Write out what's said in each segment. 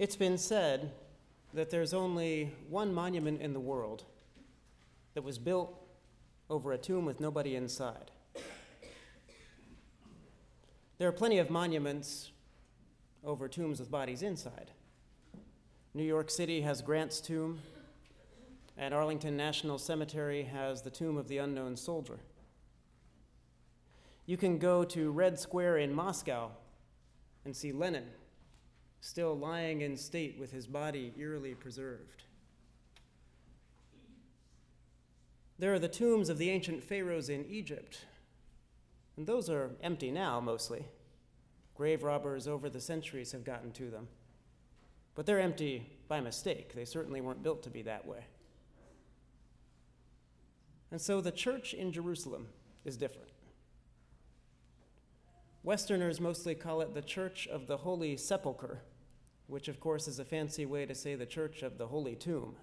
It's been said that there's only one monument in the world that was built over a tomb with nobody inside. There are plenty of monuments over tombs with bodies inside. New York City has Grant's tomb, and Arlington National Cemetery has the tomb of the unknown soldier. You can go to Red Square in Moscow and see Lenin still lying in state with his body eerily preserved. There are the tombs of the ancient pharaohs in Egypt, and those are empty now mostly. Grave robbers over the centuries have gotten to them. But they're empty by mistake. They certainly weren't built to be that way. And so the church in Jerusalem is different. Westerners mostly call it the Church of the Holy Sepulchre, which of course is a fancy way to say the Church of the Holy Tomb.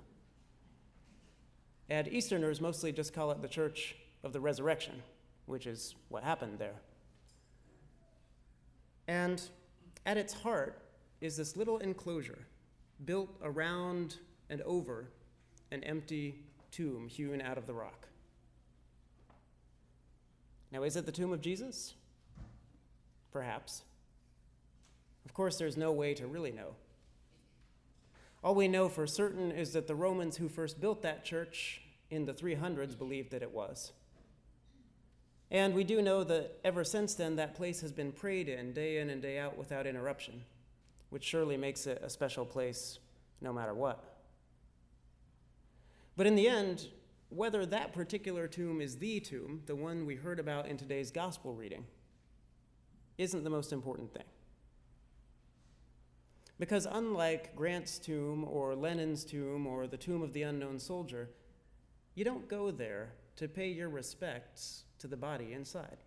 And Easterners mostly just call it the Church of the Resurrection, which is what happened there. And at its heart is this little enclosure built around and over an empty tomb hewn out of the rock. Now, is it the tomb of Jesus? Perhaps. Of course, there's no way to really know. All we know for certain is that the Romans who first built that church in the 300s believed that it was. And we do know that ever since then, that place has been prayed in day in and day out without interruption, which surely makes it a special place no matter what. But in the end, whether that particular tomb is the tomb, the one we heard about in today's gospel reading, isn't the most important thing. Because unlike Grant's tomb or Lenin's tomb or the tomb of the unknown soldier, you don't go there to pay your respects to the body inside.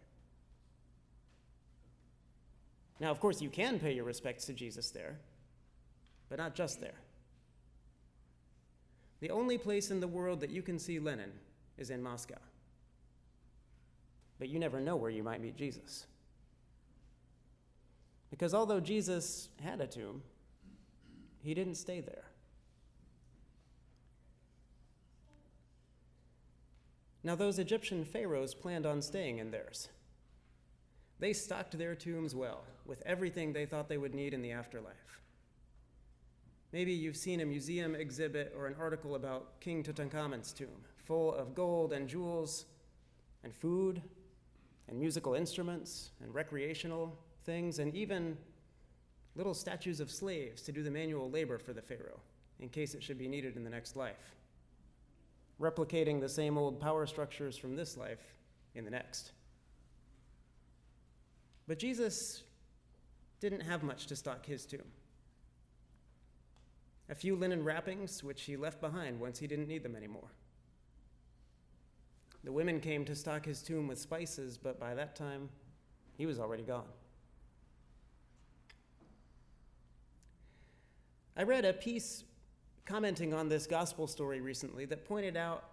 Now, of course, you can pay your respects to Jesus there, but not just there. The only place in the world that you can see Lenin is in Moscow. But you never know where you might meet Jesus. Because although Jesus had a tomb, he didn't stay there. Now, those Egyptian pharaohs planned on staying in theirs. They stocked their tombs well with everything they thought they would need in the afterlife. Maybe you've seen a museum exhibit or an article about King Tutankhamun's tomb, full of gold and jewels and food and musical instruments and recreational things and even little statues of slaves to do the manual labor for the Pharaoh in case it should be needed in the next life replicating the same old power structures from this life in the next. But Jesus didn't have much to stock his tomb. A few linen wrappings, which he left behind once he didn't need them anymore. The women came to stock his tomb with spices, but by that time, he was already gone. I read a piece commenting on this gospel story recently that pointed out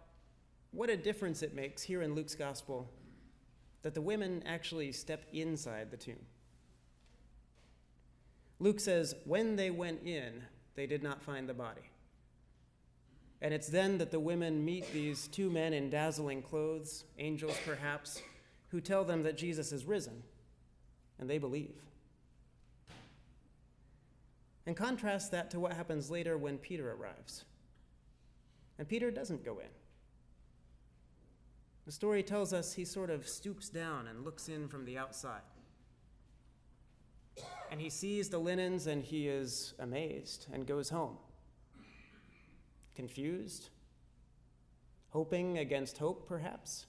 what a difference it makes here in Luke's gospel that the women actually step inside the tomb. Luke says, when they went in, they did not find the body. And it's then that the women meet these two men in dazzling clothes, angels perhaps, who tell them that Jesus is risen, and they believe. And contrast that to what happens later when Peter arrives. And Peter doesn't go in. The story tells us he sort of stoops down and looks in from the outside. And he sees the linens and he is amazed and goes home. Confused? Hoping against hope, perhaps?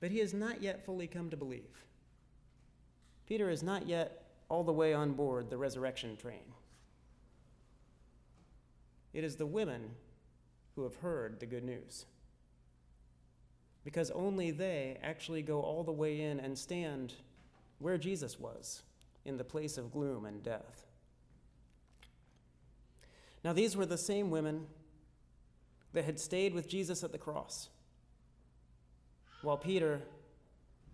But he has not yet fully come to believe. Peter has not yet all the way on board the resurrection train. It is the women who have heard the good news. Because only they actually go all the way in and stand where Jesus was, in the place of gloom and death. Now, these were the same women that had stayed with Jesus at the cross, while Peter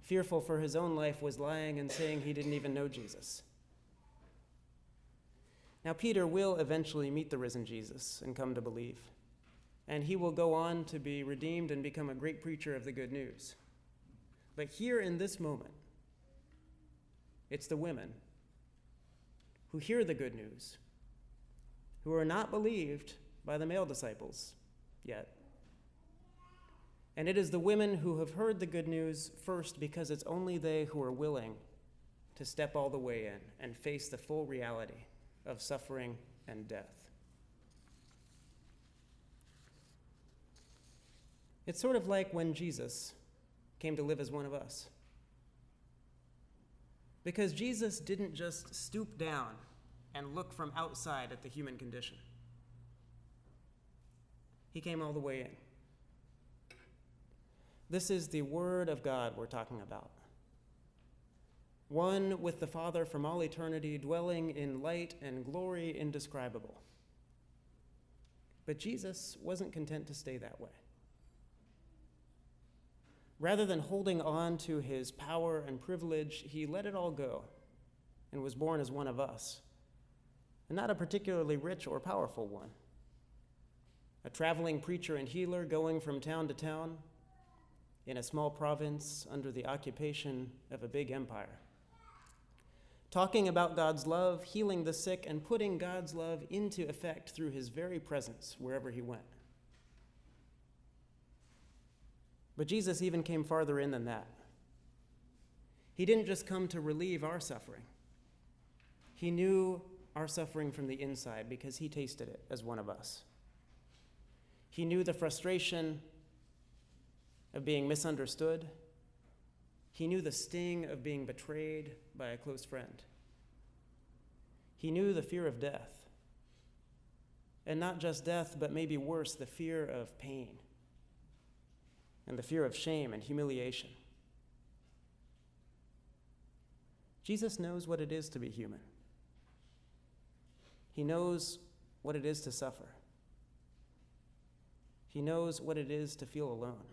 fearful for his own life, was lying and saying he didn't even know Jesus. Now, Peter will eventually meet the risen Jesus and come to believe, and he will go on to be redeemed and become a great preacher of the good news. But here in this moment, it's the women who hear the good news, who are not believed by the male disciples yet. And it is the women who have heard the good news first because it's only they who are willing to step all the way in and face the full reality of suffering and death. It's sort of like when Jesus came to live as one of us. Because Jesus didn't just stoop down and look from outside at the human condition, He came all the way in. This is the Word of God we're talking about one with the Father from all eternity, dwelling in light and glory indescribable. But Jesus wasn't content to stay that way. Rather than holding on to his power and privilege, he let it all go and was born as one of us, and not a particularly rich or powerful one. A traveling preacher and healer going from town to town in a small province under the occupation of a big empire talking about God's love, healing the sick, and putting God's love into effect through his very presence wherever he went. But Jesus even came farther in than that. He didn't just come to relieve our suffering, he knew our suffering from the inside because he tasted it as one of us. He knew the frustration of being misunderstood he knew the sting of being betrayed by a close friend. He knew the fear of death. And not just death, but maybe worse, the fear of pain and the fear of shame and humiliation. Jesus knows what it is to be human. He knows what it is to suffer. He knows what it is to feel alone.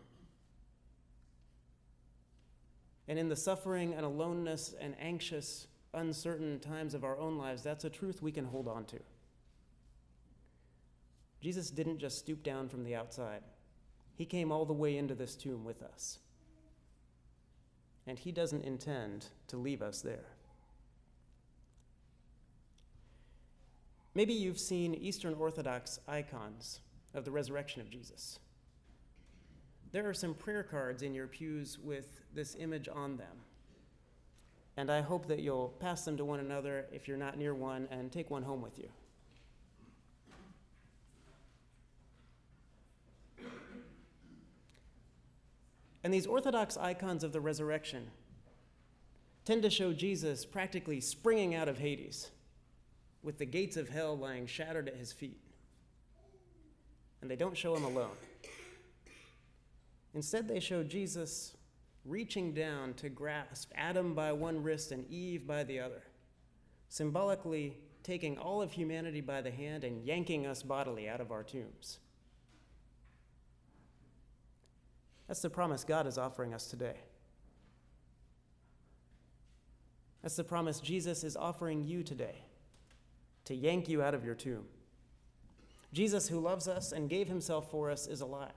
And in the suffering and aloneness and anxious, uncertain times of our own lives, that's a truth we can hold on to. Jesus didn't just stoop down from the outside, He came all the way into this tomb with us. And He doesn't intend to leave us there. Maybe you've seen Eastern Orthodox icons of the resurrection of Jesus. There are some prayer cards in your pews with this image on them. And I hope that you'll pass them to one another if you're not near one and take one home with you. And these Orthodox icons of the resurrection tend to show Jesus practically springing out of Hades with the gates of hell lying shattered at his feet. And they don't show him alone. Instead, they show Jesus reaching down to grasp Adam by one wrist and Eve by the other, symbolically taking all of humanity by the hand and yanking us bodily out of our tombs. That's the promise God is offering us today. That's the promise Jesus is offering you today to yank you out of your tomb. Jesus, who loves us and gave himself for us, is alive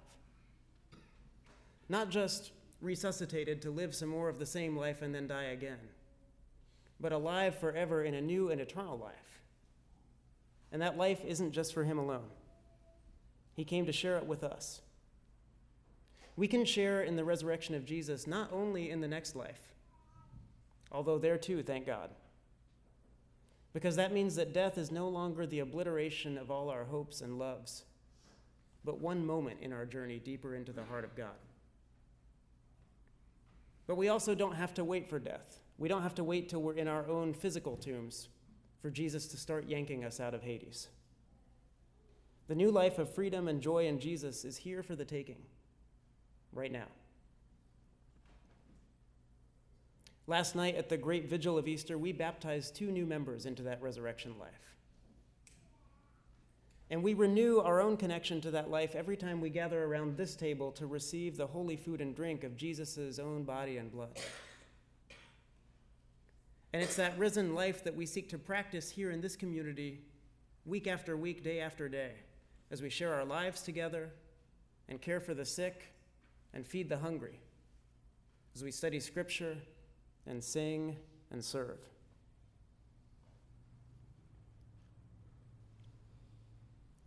not just resuscitated to live some more of the same life and then die again, but alive forever in a new and eternal life. And that life isn't just for him alone, he came to share it with us. We can share in the resurrection of Jesus not only in the next life, although there too, thank God. Because that means that death is no longer the obliteration of all our hopes and loves, but one moment in our journey deeper into the heart of God. But we also don't have to wait for death. We don't have to wait till we're in our own physical tombs for Jesus to start yanking us out of Hades. The new life of freedom and joy in Jesus is here for the taking, right now. Last night at the great vigil of Easter, we baptized two new members into that resurrection life. And we renew our own connection to that life every time we gather around this table to receive the holy food and drink of Jesus' own body and blood. And it's that risen life that we seek to practice here in this community week after week, day after day, as we share our lives together and care for the sick and feed the hungry, as we study Scripture and sing and serve.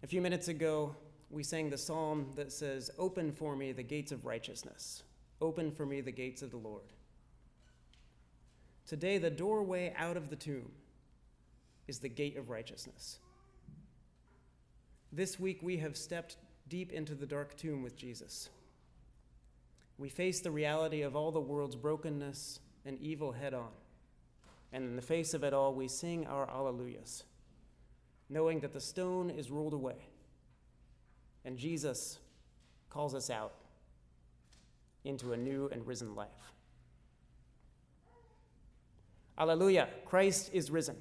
A few minutes ago, we sang the psalm that says, Open for me the gates of righteousness, open for me the gates of the Lord. Today, the doorway out of the tomb is the gate of righteousness. This week, we have stepped deep into the dark tomb with Jesus. We face the reality of all the world's brokenness and evil head on. And in the face of it all, we sing our Alleluias, knowing that the stone is rolled away and Jesus calls us out into a new and risen life. Alleluia, Christ is risen.